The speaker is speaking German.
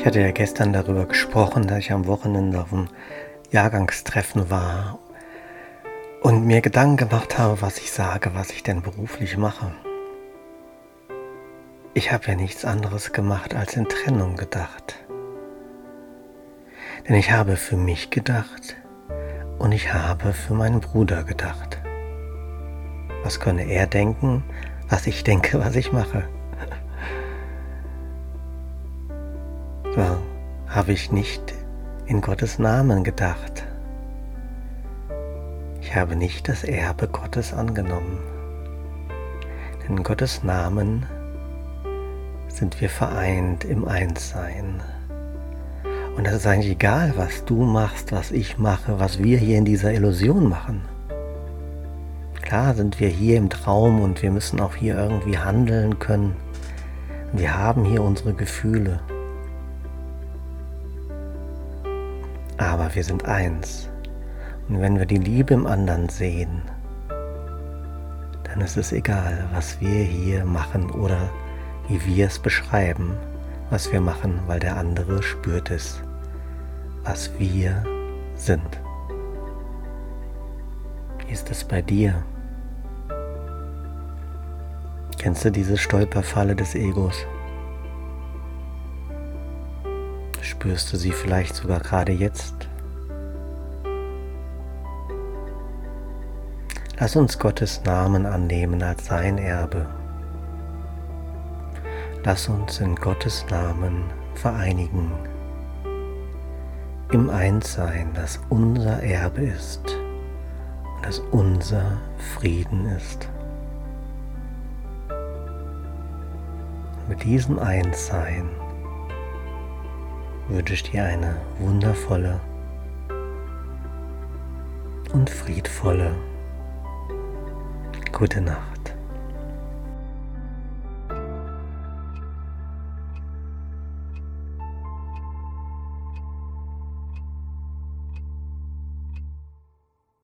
Ich hatte ja gestern darüber gesprochen, dass ich am Wochenende auf einem Jahrgangstreffen war und mir Gedanken gemacht habe, was ich sage, was ich denn beruflich mache. Ich habe ja nichts anderes gemacht als in Trennung gedacht. Denn ich habe für mich gedacht und ich habe für meinen Bruder gedacht. Was könne er denken, was ich denke, was ich mache? So habe ich nicht in Gottes Namen gedacht. Ich habe nicht das Erbe Gottes angenommen. Denn in Gottes Namen sind wir vereint im Einssein. Und das ist eigentlich egal, was du machst, was ich mache, was wir hier in dieser Illusion machen. Klar sind wir hier im Traum und wir müssen auch hier irgendwie handeln können. Wir haben hier unsere Gefühle. Aber wir sind eins. Und wenn wir die Liebe im anderen sehen, dann ist es egal, was wir hier machen oder wie wir es beschreiben, was wir machen, weil der andere spürt es, was wir sind. Wie ist es bei dir? Kennst du diese Stolperfalle des Egos? Spürst du sie vielleicht sogar gerade jetzt? Lass uns Gottes Namen annehmen als sein Erbe. Lass uns in Gottes Namen vereinigen. Im Einssein, das unser Erbe ist und das unser Frieden ist. mit diesem Einssein wünsche ich dir eine wundervolle und friedvolle Gute Nacht.